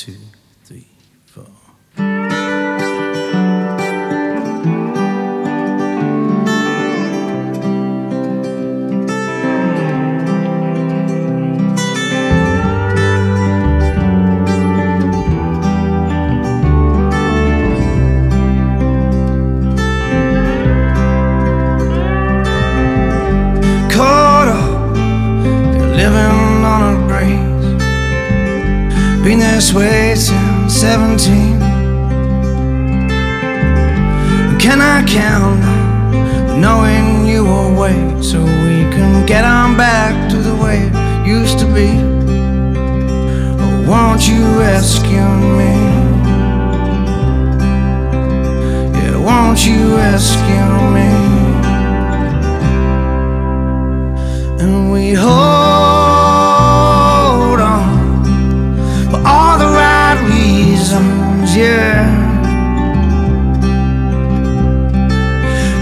two, three, four. This way since 17. Can I count knowing you will wait so we can get on back to the way it used to be? Or won't you rescue me? Yeah, won't you rescue me? Yeah.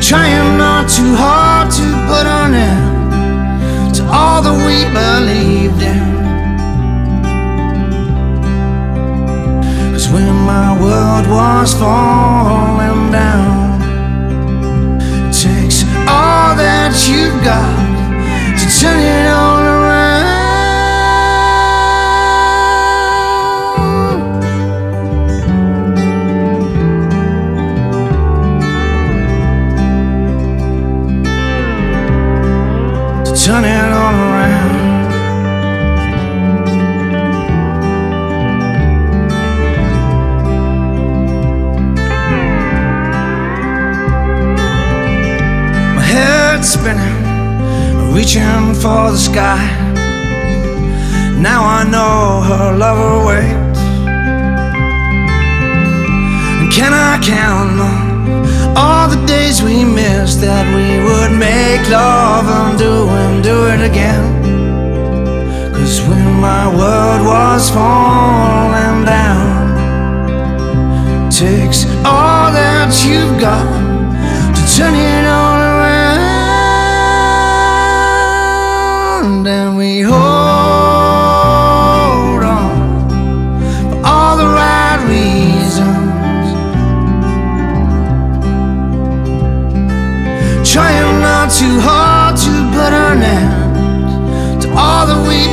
Trying not too hard to put an end to all that we believed in. Cause when my world was falling down, it takes all that you've got to turn it turn it all around. My head's spinning reaching for the sky. Now I know her love awaits. And can I count on all the days we missed that we would make love and do do it again? Cause when my world was falling down, takes all that you've got to turn it all around and we hold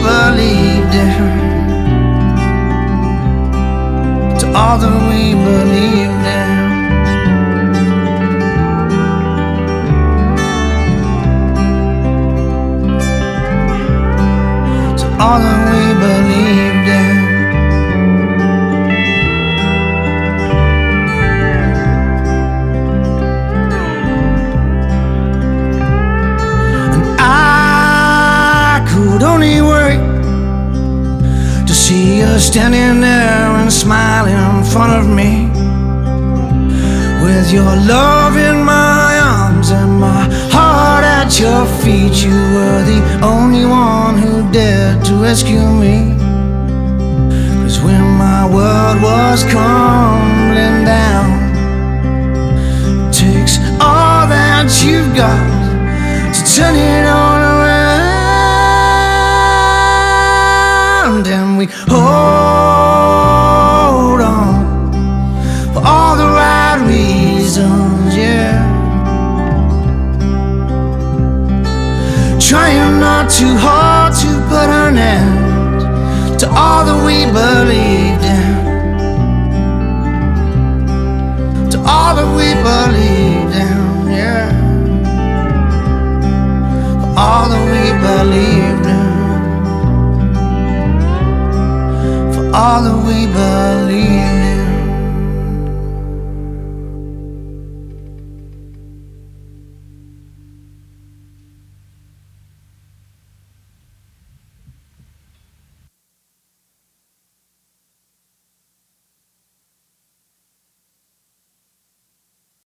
believed in. To all that we believed in. to all that we standing there and smiling in front of me. With your love in my arms and my heart at your feet, you were the only one who dared to rescue me. Cause when my world was crumbling down, it takes all that you've got to turn it we hold on for all the right reasons, yeah. Trying not too hard to put an end to all that we believed in. To all that we believed in, yeah. For all that we believed all the way believe.